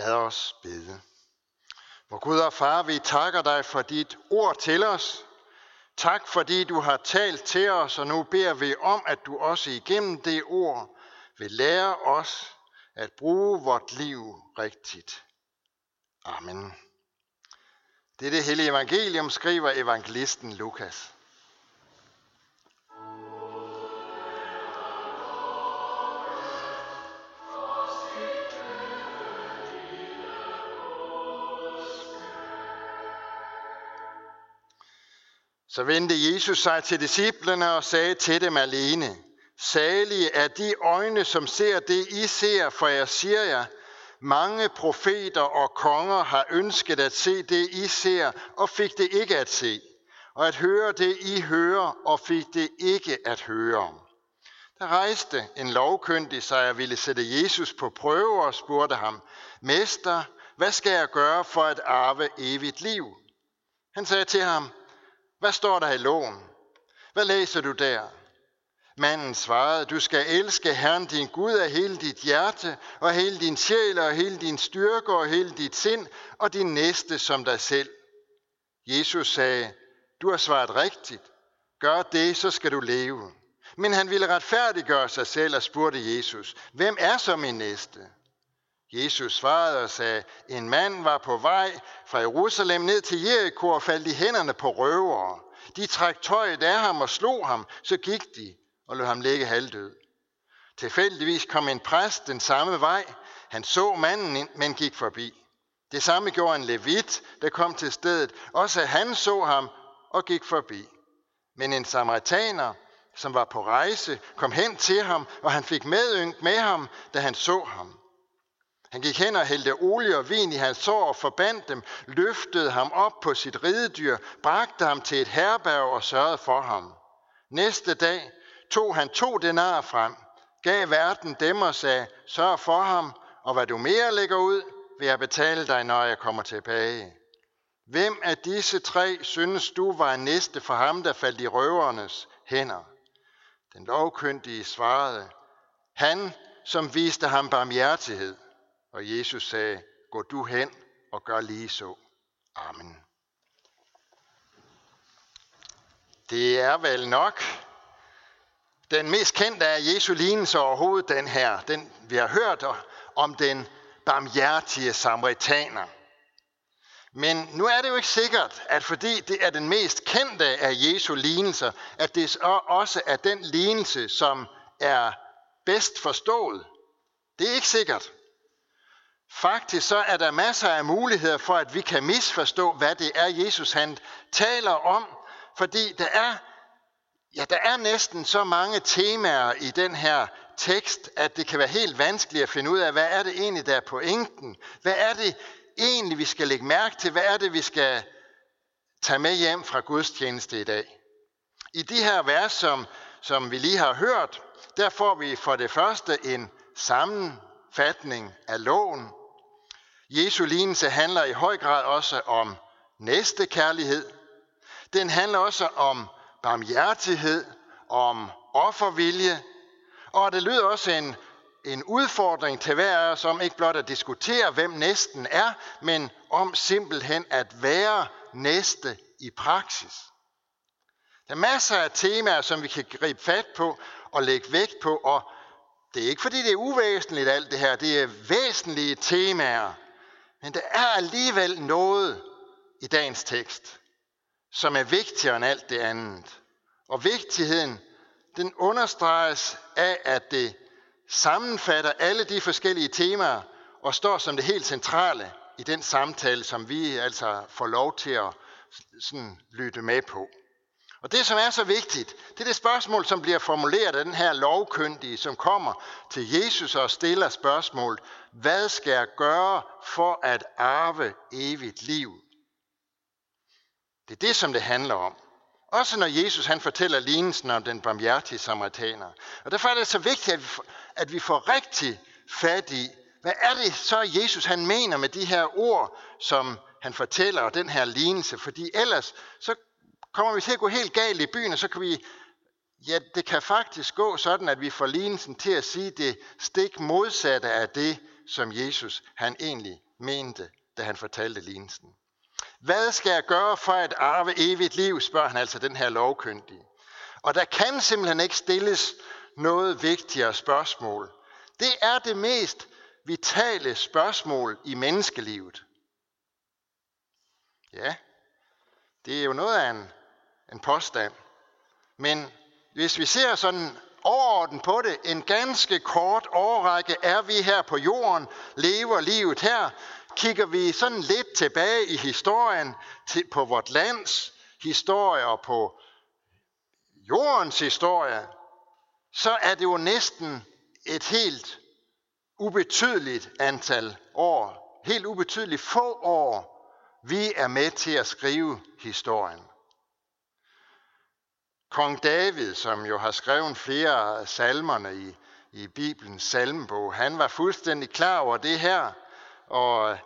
Lad os bede. Hvor Gud og Far, vi takker dig for dit ord til os. Tak fordi du har talt til os, og nu beder vi om, at du også igennem det ord vil lære os at bruge vort liv rigtigt. Amen. Det er det hellige evangelium, skriver evangelisten Lukas. Så vendte Jesus sig til disciplene og sagde til dem alene, Salige er de øjne, som ser det, I ser, for jeg siger jer, mange profeter og konger har ønsket at se det, I ser, og fik det ikke at se, og at høre det, I hører, og fik det ikke at høre. Der rejste en lovkyndig sig og ville sætte Jesus på prøve og spurgte ham, Mester, hvad skal jeg gøre for at arve evigt liv? Han sagde til ham, hvad står der i loven? Hvad læser du der? Manden svarede, du skal elske Herren din Gud af hele dit hjerte, og hele din sjæl, og hele din styrke, og hele dit sind, og din næste som dig selv. Jesus sagde, du har svaret rigtigt. Gør det, så skal du leve. Men han ville retfærdiggøre sig selv og spurgte Jesus, hvem er så min næste? Jesus svarede og sagde, en mand var på vej fra Jerusalem ned til Jericho og faldt i hænderne på røvere. De trak tøjet af ham og slog ham, så gik de og lod ham ligge halvdød. Tilfældigvis kom en præst den samme vej. Han så manden, men gik forbi. Det samme gjorde en levit, der kom til stedet. Også han så ham og gik forbi. Men en samaritaner, som var på rejse, kom hen til ham, og han fik medynk med ham, da han så ham. Han gik hen og hældte olie og vin i hans sår og forbandt dem, løftede ham op på sit ridedyr, bragte ham til et herberg og sørgede for ham. Næste dag tog han to denarer frem, gav verden dem og sagde, sørg for ham, og hvad du mere lægger ud, vil jeg betale dig, når jeg kommer tilbage. Hvem af disse tre synes du var en næste for ham, der faldt i røvernes hænder? Den lovkyndige svarede, han, som viste ham barmhjertighed. Og Jesus sagde, gå du hen og gør lige så. Amen. Det er vel nok den mest kendte af Jesu lignelser overhovedet, den her, den vi har hørt om den barmhjertige samaritaner. Men nu er det jo ikke sikkert, at fordi det er den mest kendte af Jesu lignelser, at det også er den lignelse, som er bedst forstået. Det er ikke sikkert. Faktisk så er der masser af muligheder for, at vi kan misforstå, hvad det er, Jesus han taler om. Fordi der er, ja, der er næsten så mange temaer i den her tekst, at det kan være helt vanskeligt at finde ud af, hvad er det egentlig, der er pointen? Hvad er det egentlig, vi skal lægge mærke til? Hvad er det, vi skal tage med hjem fra gudstjeneste i dag? I de her vers, som, som vi lige har hørt, der får vi for det første en sammenfatning af loven, Jesu lignelse handler i høj grad også om næste kærlighed. Den handler også om barmhjertighed, om offervilje, og det lyder også en, en udfordring til hver af os om ikke blot at diskutere, hvem næsten er, men om simpelthen at være næste i praksis. Der er masser af temaer, som vi kan gribe fat på og lægge vægt på, og det er ikke fordi det er uvæsentligt alt det her, det er væsentlige temaer, men der er alligevel noget i dagens tekst, som er vigtigere end alt det andet. Og vigtigheden, den understreges af, at det sammenfatter alle de forskellige temaer og står som det helt centrale i den samtale, som vi altså får lov til at sådan lytte med på. Og det, som er så vigtigt, det er det spørgsmål, som bliver formuleret af den her lovkyndige, som kommer til Jesus og stiller spørgsmålet, hvad skal jeg gøre for at arve evigt liv? Det er det, som det handler om. Også når Jesus han fortæller lignelsen om den barmhjertige samaritaner. Og derfor er det så vigtigt, at vi, får, at vi får rigtig fat i, hvad er det så, Jesus han mener med de her ord, som han fortæller, og den her lignelse. Fordi ellers så kommer vi til at gå helt galt i byen, og så kan vi, ja, det kan faktisk gå sådan, at vi får lignelsen til at sige det stik modsatte af det, som Jesus han egentlig mente, da han fortalte lignelsen. Hvad skal jeg gøre for at arve evigt liv, spørger han altså den her lovkyndige. Og der kan simpelthen ikke stilles noget vigtigere spørgsmål. Det er det mest vitale spørgsmål i menneskelivet. Ja, det er jo noget af en, en påstand. Men hvis vi ser sådan overordnet på det, en ganske kort årrække er vi her på jorden, lever livet her, kigger vi sådan lidt tilbage i historien, til, på vort lands historie og på jordens historie, så er det jo næsten et helt ubetydeligt antal år, helt ubetydeligt få år, vi er med til at skrive historien. Kong David, som jo har skrevet flere af salmerne i, i Bibelens salmebog, han var fuldstændig klar over det her, og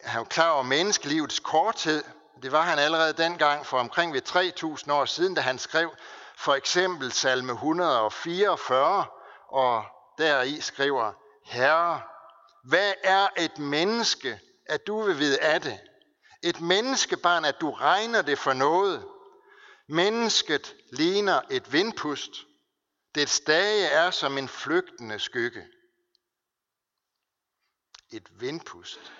han var klar over menneskelivets korthed. Det var han allerede dengang for omkring ved 3000 år siden, da han skrev for eksempel salme 144, og deri skriver, Herre, hvad er et menneske, at du vil vide af det? Et menneskebarn, at du regner det for noget. Mennesket ligner et vindpust. Det stage er som en flygtende skygge. Et vindpust.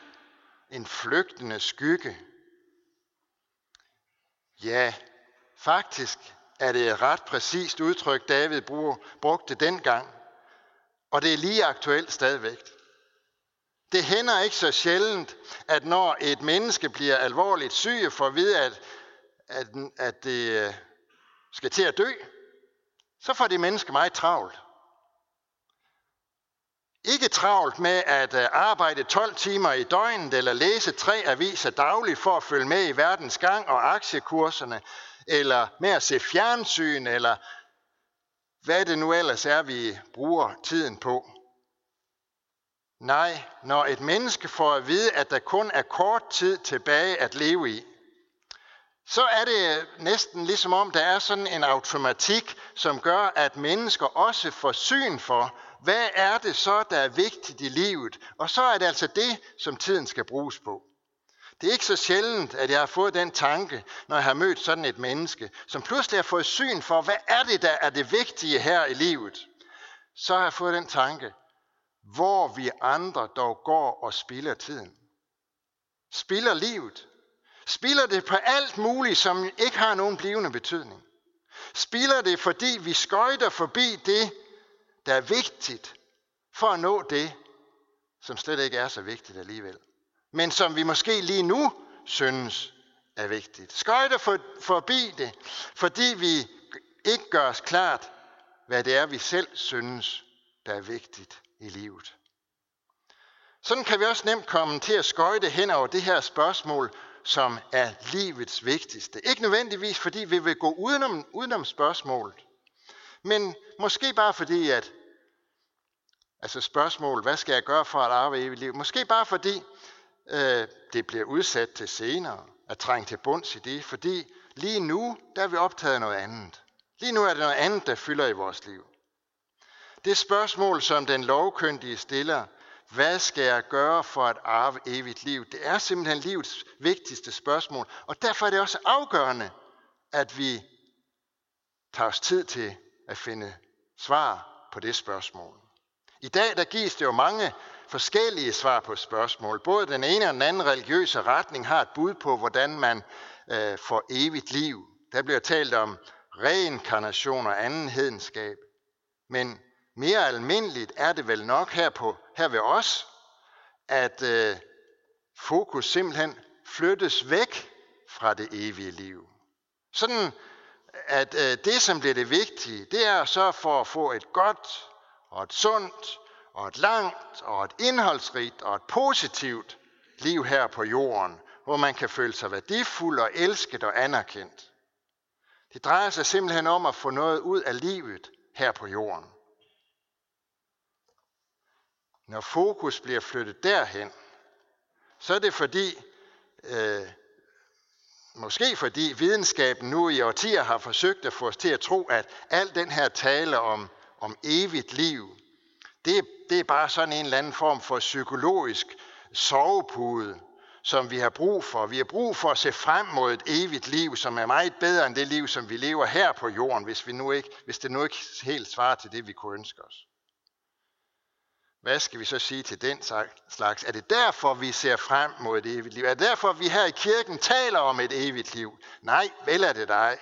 En flygtende skygge. Ja, faktisk er det et ret præcist udtryk, David brugte dengang. Og det er lige aktuelt stadigvæk. Det hænder ikke så sjældent, at når et menneske bliver alvorligt syg, for at vide, at, at, at det øh, skal til at dø, så får det menneske meget travlt. Ikke travlt med at øh, arbejde 12 timer i døgnet eller læse tre aviser dagligt for at følge med i verdens gang og aktiekurserne, eller med at se fjernsyn, eller hvad det nu ellers er, vi bruger tiden på. Nej, når et menneske får at vide, at der kun er kort tid tilbage at leve i, så er det næsten ligesom om, der er sådan en automatik, som gør, at mennesker også får syn for, hvad er det så, der er vigtigt i livet. Og så er det altså det, som tiden skal bruges på. Det er ikke så sjældent, at jeg har fået den tanke, når jeg har mødt sådan et menneske, som pludselig har fået syn for, hvad er det, der er det vigtige her i livet. Så har jeg fået den tanke, hvor vi andre dog går og spilder tiden. Spiller livet. Spiller det på alt muligt, som ikke har nogen blivende betydning. Spiller det, fordi vi skøjter forbi det, der er vigtigt, for at nå det, som slet ikke er så vigtigt alligevel. Men som vi måske lige nu synes er vigtigt. Skøjter for, forbi det, fordi vi ikke gør os klart, hvad det er, vi selv synes, der er vigtigt i livet. Sådan kan vi også nemt komme til at skøjte hen over det her spørgsmål, som er livets vigtigste. Ikke nødvendigvis, fordi vi vil gå udenom, udenom spørgsmålet, men måske bare fordi, at altså spørgsmål, hvad skal jeg gøre for at arve evigt liv? Måske bare fordi, øh, det bliver udsat til senere, at trænge til bunds i det, fordi lige nu, der er vi optaget af noget andet. Lige nu er det noget andet, der fylder i vores liv. Det spørgsmål, som den lovkyndige stiller, hvad skal jeg gøre for at arve evigt liv? Det er simpelthen livets vigtigste spørgsmål, og derfor er det også afgørende, at vi tager os tid til at finde svar på det spørgsmål. I dag der gives det jo mange forskellige svar på spørgsmål. Både den ene og den anden religiøse retning har et bud på, hvordan man øh, får evigt liv. Der bliver talt om reinkarnation og anden hedenskab. Men mere almindeligt er det vel nok her, på, her ved os, at øh, fokus simpelthen flyttes væk fra det evige liv. Sådan at øh, det, som bliver det vigtige, det er så for at få et godt og et sundt og et langt og et indholdsrigt og et positivt liv her på jorden, hvor man kan føle sig værdifuld og elsket og anerkendt. Det drejer sig simpelthen om at få noget ud af livet her på jorden. Når fokus bliver flyttet derhen, så er det fordi, øh, måske fordi videnskaben nu i årtier har forsøgt at få os til at tro, at al den her tale om, om evigt liv, det, det er bare sådan en eller anden form for psykologisk sovepude, som vi har brug for. Vi har brug for at se frem mod et evigt liv, som er meget bedre end det liv, som vi lever her på jorden, hvis, vi nu ikke, hvis det nu ikke helt svarer til det, vi kunne ønske os. Hvad skal vi så sige til den slags? Er det derfor, vi ser frem mod et evigt liv? Er det derfor, vi her i kirken taler om et evigt liv? Nej, vel er det dig.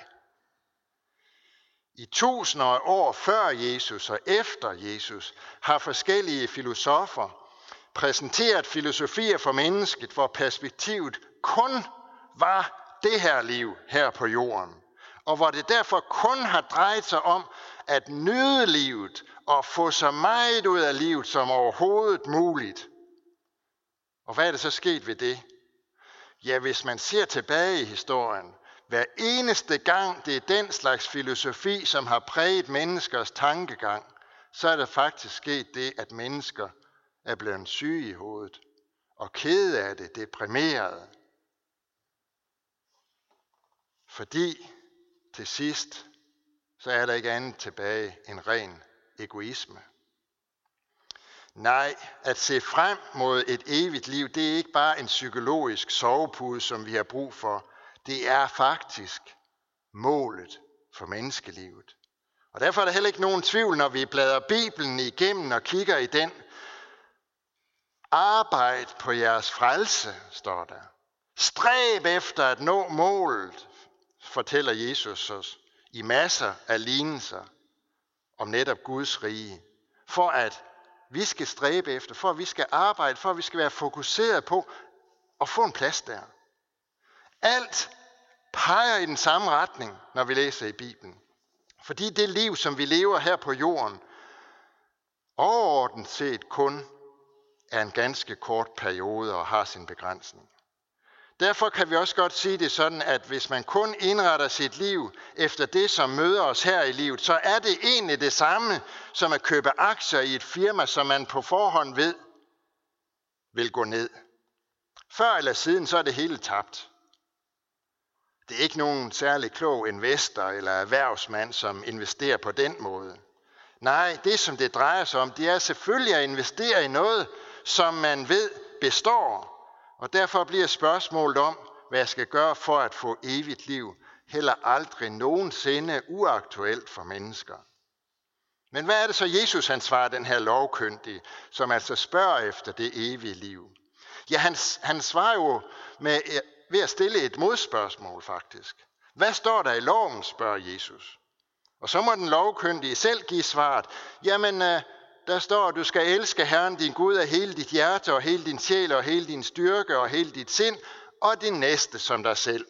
I tusinder af år før Jesus og efter Jesus har forskellige filosofer præsenteret filosofier for mennesket, hvor perspektivet kun var det her liv her på jorden. Og hvor det derfor kun har drejet sig om at nyde livet og få så meget ud af livet som overhovedet muligt. Og hvad er det så sket ved det? Ja, hvis man ser tilbage i historien, hver eneste gang det er den slags filosofi, som har præget menneskers tankegang, så er der faktisk sket det, at mennesker er blevet syge i hovedet og kede af det, deprimerede. Fordi til sidst, så er der ikke andet tilbage end ren egoisme. Nej, at se frem mod et evigt liv, det er ikke bare en psykologisk sovepude, som vi har brug for. Det er faktisk målet for menneskelivet. Og derfor er der heller ikke nogen tvivl, når vi bladrer Bibelen igennem og kigger i den. Arbejd på jeres frelse, står der. Stræb efter at nå målet, fortæller Jesus os i masser af lignelser om netop Guds rige. For at vi skal stræbe efter, for at vi skal arbejde, for at vi skal være fokuseret på at få en plads der. Alt peger i den samme retning, når vi læser i Bibelen. Fordi det liv, som vi lever her på jorden, overordnet set kun er en ganske kort periode og har sin begrænsning. Derfor kan vi også godt sige det sådan, at hvis man kun indretter sit liv efter det, som møder os her i livet, så er det egentlig det samme som at købe aktier i et firma, som man på forhånd ved vil gå ned. Før eller siden, så er det hele tabt. Det er ikke nogen særlig klog investor eller erhvervsmand, som investerer på den måde. Nej, det som det drejer sig om, det er selvfølgelig at investere i noget, som man ved består, og derfor bliver spørgsmålet om, hvad jeg skal gøre for at få evigt liv, heller aldrig nogensinde uaktuelt for mennesker. Men hvad er det så, Jesus han svarer den her lovkyndige, som altså spørger efter det evige liv? Ja, han, han svarer jo med, øh, ved at stille et modspørgsmål faktisk. Hvad står der i loven, spørger Jesus. Og så må den lovkyndige selv give svaret. Jamen, øh, der står, at du skal elske Herren din Gud af hele dit hjerte og hele din sjæl og hele din styrke og hele dit sind og din næste som dig selv.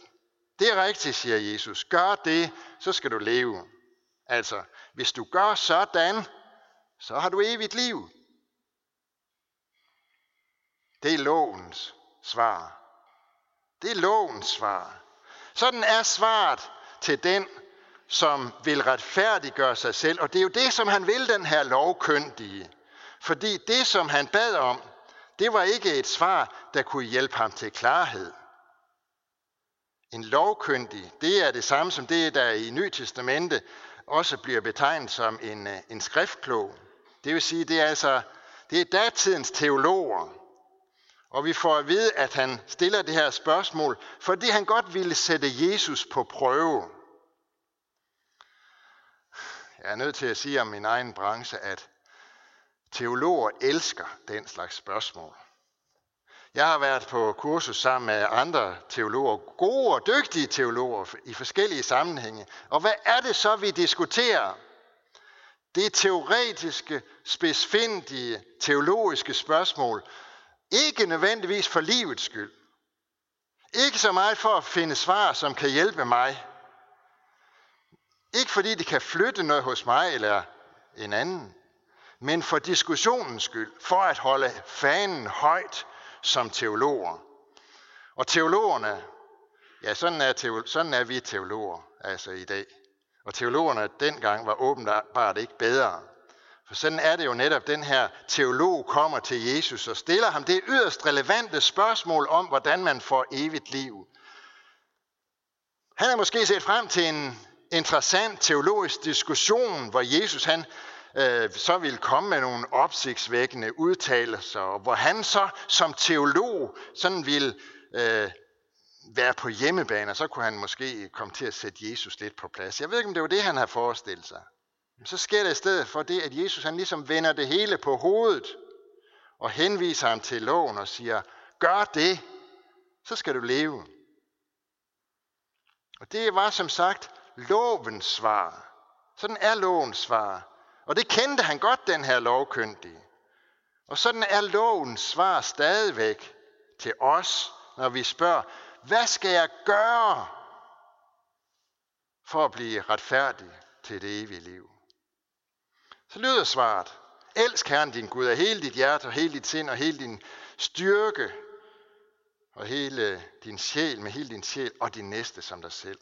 Det er rigtigt, siger Jesus. Gør det, så skal du leve. Altså, hvis du gør sådan, så har du evigt liv. Det er lovens svar. Det er lovens svar. Sådan er svaret til den, som vil retfærdiggøre sig selv. Og det er jo det, som han vil, den her lovkyndige. Fordi det, som han bad om, det var ikke et svar, der kunne hjælpe ham til klarhed. En lovkyndig, det er det samme som det, der i Ny Testamente også bliver betegnet som en, øh, en skriftklog. Det vil sige, det er altså det er datidens teologer. Og vi får at vide, at han stiller det her spørgsmål, fordi han godt ville sætte Jesus på prøve. Jeg er nødt til at sige om min egen branche, at teologer elsker den slags spørgsmål. Jeg har været på kursus sammen med andre teologer, gode og dygtige teologer i forskellige sammenhænge. Og hvad er det så, vi diskuterer? Det er teoretiske, spidsfindige, teologiske spørgsmål. Ikke nødvendigvis for livets skyld. Ikke så meget for at finde svar, som kan hjælpe mig, ikke fordi det kan flytte noget hos mig eller en anden, men for diskussionens skyld, for at holde fanen højt som teologer. Og teologerne, ja, sådan er, teolo- sådan er vi teologer altså i dag. Og teologerne dengang var åbenbart ikke bedre. For sådan er det jo netop, den her teolog kommer til Jesus og stiller ham det yderst relevante spørgsmål om, hvordan man får evigt liv. Han har måske set frem til en interessant teologisk diskussion, hvor Jesus han øh, så ville komme med nogle opsigtsvækkende udtalelser, hvor han så som teolog sådan ville øh, være på hjemmebane, og så kunne han måske komme til at sætte Jesus lidt på plads. Jeg ved ikke, om det var det, han havde forestillet sig. Men så sker det i stedet for det, at Jesus han ligesom vender det hele på hovedet, og henviser ham til loven og siger, gør det, så skal du leve. Og det var som sagt lovens svar. Sådan er lovens svar. Og det kendte han godt, den her lovkyndige. Og sådan er lovens svar stadigvæk til os, når vi spørger, hvad skal jeg gøre for at blive retfærdig til det evige liv? Så lyder svaret, elsk Herren din Gud af hele dit hjerte og hele dit sind og hele din styrke og hele din sjæl med hele din sjæl og din næste som dig selv.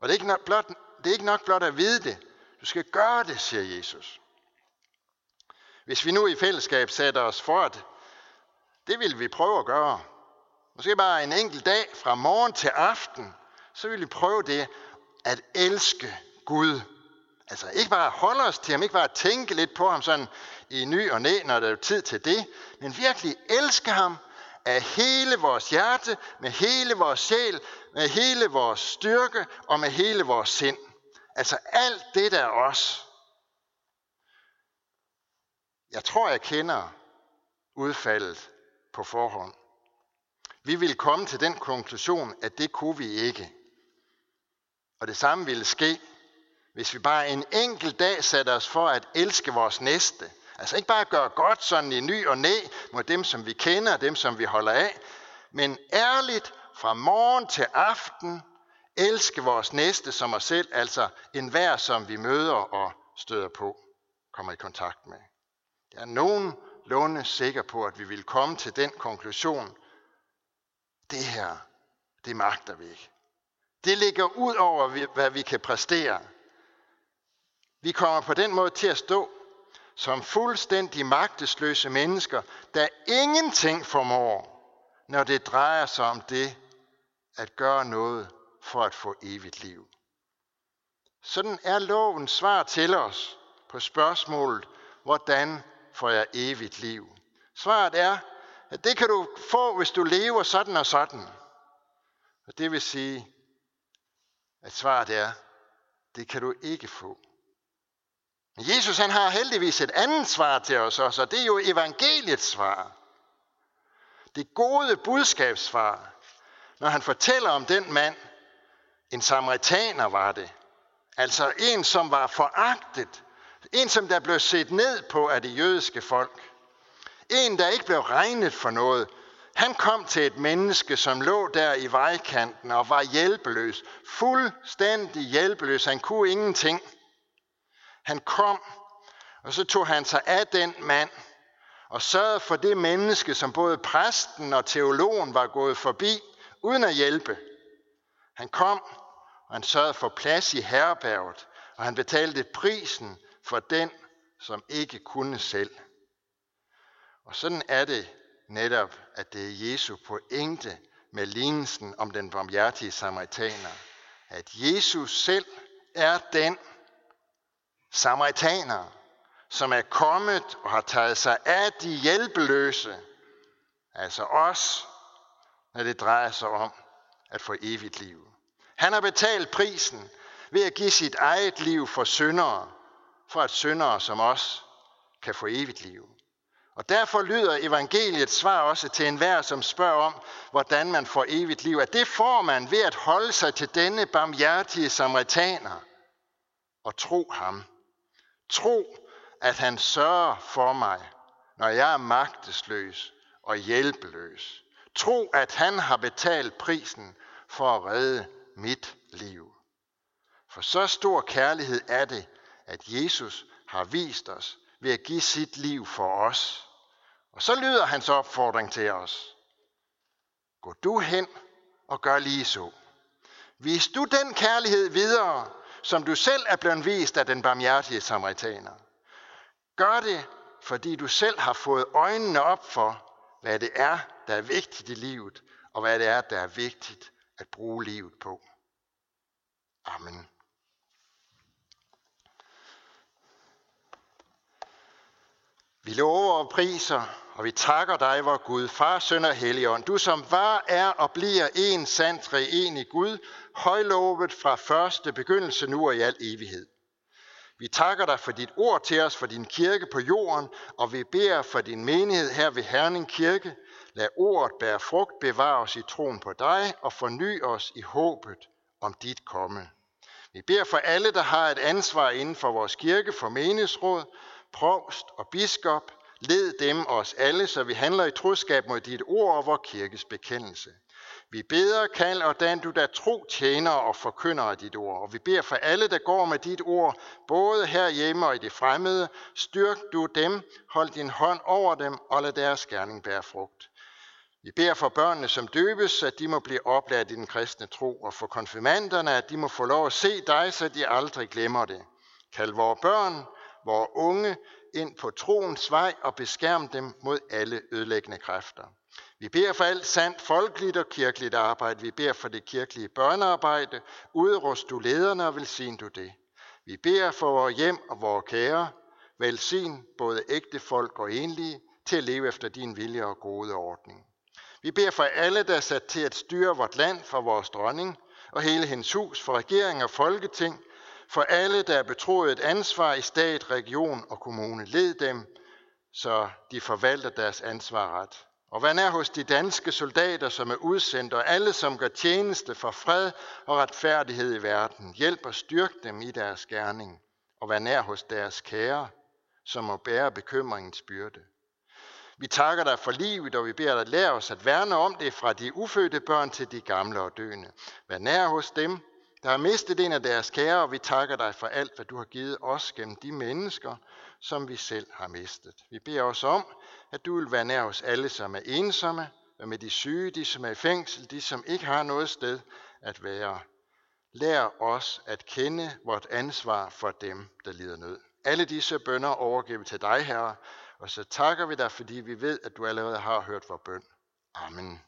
Og det er ikke nok blot, det er ikke nok blot at vide det. Du skal gøre det, siger Jesus. Hvis vi nu i fællesskab sætter os for, at det vil vi prøve at gøre, måske bare en enkelt dag fra morgen til aften, så vil vi prøve det at elske Gud. Altså ikke bare holde os til ham, ikke bare tænke lidt på ham sådan i ny og næ, når der er tid til det, men virkelig elske ham af hele vores hjerte, med hele vores sjæl, med hele vores styrke og med hele vores sind. Altså alt det, der er os. Jeg tror, jeg kender udfaldet på forhånd. Vi ville komme til den konklusion, at det kunne vi ikke. Og det samme ville ske, hvis vi bare en enkelt dag satte os for at elske vores næste. Altså ikke bare gøre godt sådan i ny og næ mod dem, som vi kender og dem, som vi holder af, men ærligt fra morgen til aften elske vores næste som os selv, altså enhver, som vi møder og støder på, kommer i kontakt med. Jeg er nogenlunde sikker på, at vi vil komme til den konklusion, det her, det magter vi ikke. Det ligger ud over, hvad vi kan præstere. Vi kommer på den måde til at stå som fuldstændig magtesløse mennesker, der ingenting formår, når det drejer sig om det at gøre noget for at få evigt liv. Sådan er lovens svar til os på spørgsmålet, hvordan får jeg evigt liv? Svaret er, at det kan du få, hvis du lever sådan og sådan. Og det vil sige, at svaret er, det kan du ikke få. Men Jesus han har heldigvis et andet svar til os også, og det er jo evangeliets svar. Det gode budskabssvar, når han fortæller om den mand, en samaritaner var det. Altså en, som var foragtet. En, som der blev set ned på af det jødiske folk. En, der ikke blev regnet for noget. Han kom til et menneske, som lå der i vejkanten og var hjælpeløs. Fuldstændig hjælpeløs. Han kunne ingenting. Han kom, og så tog han sig af den mand og sørgede for det menneske, som både præsten og teologen var gået forbi, uden at hjælpe. Han kom, og han sørgede for plads i herberget, og han betalte prisen for den, som ikke kunne selv. Og sådan er det netop, at det er Jesu pointe med lignelsen om den barmhjertige samaritaner. At Jesus selv er den samaritaner, som er kommet og har taget sig af de hjælpeløse, altså os, når det drejer sig om at få evigt liv. Han har betalt prisen ved at give sit eget liv for syndere, for at syndere som os kan få evigt liv. Og derfor lyder evangeliets svar også til enhver, som spørger om, hvordan man får evigt liv, at det får man ved at holde sig til denne barmhjertige samaritaner og tro ham. Tro, at han sørger for mig, når jeg er magtesløs og hjælpeløs. Tro, at han har betalt prisen for at redde mit liv. For så stor kærlighed er det, at Jesus har vist os ved at give sit liv for os. Og så lyder hans opfordring til os. Gå du hen og gør lige så. Vis du den kærlighed videre, som du selv er blevet vist af den barmhjertige samaritaner. Gør det, fordi du selv har fået øjnene op for, hvad det er, der er vigtigt i livet, og hvad det er, der er vigtigt at bruge livet på. Amen. Vi lover og priser, og vi takker dig, vor Gud, Far, Søn og Helligånd. Du som var, er og bliver en sand treenig Gud, højlovet fra første begyndelse nu og i al evighed. Vi takker dig for dit ord til os, for din kirke på jorden, og vi beder for din menighed her ved Herning Kirke. Lad ordet bære frugt, bevare os i troen på dig og forny os i håbet om dit komme. Vi beder for alle, der har et ansvar inden for vores kirke, for menighedsråd, provst og biskop. Led dem os alle, så vi handler i troskab mod dit ord og vores kirkes bekendelse. Vi beder, kald og dan du der tro tjener og forkynder af dit ord. Og vi beder for alle, der går med dit ord, både herhjemme og i det fremmede. Styrk du dem, hold din hånd over dem og lad deres gerning bære frugt. Vi beder for børnene, som døbes, at de må blive oplært i den kristne tro, og for konfirmanderne, at de må få lov at se dig, så de aldrig glemmer det. Kald vores børn, vore unge, ind på troens vej og beskærm dem mod alle ødelæggende kræfter. Vi beder for alt sandt folkeligt og kirkeligt arbejde. Vi beder for det kirkelige børnearbejde. Udrust du lederne og velsign du det. Vi beder for vores hjem og vores kære. Velsign både ægte folk og enlige til at leve efter din vilje og gode ordning. Vi beder for alle, der er sat til at styre vort land, for vores dronning og hele hendes hus, for regering og folketing, for alle, der er betroet et ansvar i stat, region og kommune. Led dem, så de forvalter deres ansvar ret. Og vær nær hos de danske soldater, som er udsendt, og alle, som gør tjeneste for fred og retfærdighed i verden. Hjælp og styrk dem i deres gerning, og vær nær hos deres kære, som må bære bekymringens byrde. Vi takker dig for livet, og vi beder dig lære os at værne om det fra de ufødte børn til de gamle og døende. Vær nær hos dem, der har mistet en af deres kære, og vi takker dig for alt, hvad du har givet os gennem de mennesker, som vi selv har mistet. Vi beder os om, at du vil være nær os alle, som er ensomme, og med de syge, de som er i fængsel, de som ikke har noget sted at være. Lær os at kende vort ansvar for dem, der lider nød. Alle disse bønder overgiver vi til dig, Herre, og så takker vi dig, fordi vi ved, at du allerede har hørt vores bøn. Amen.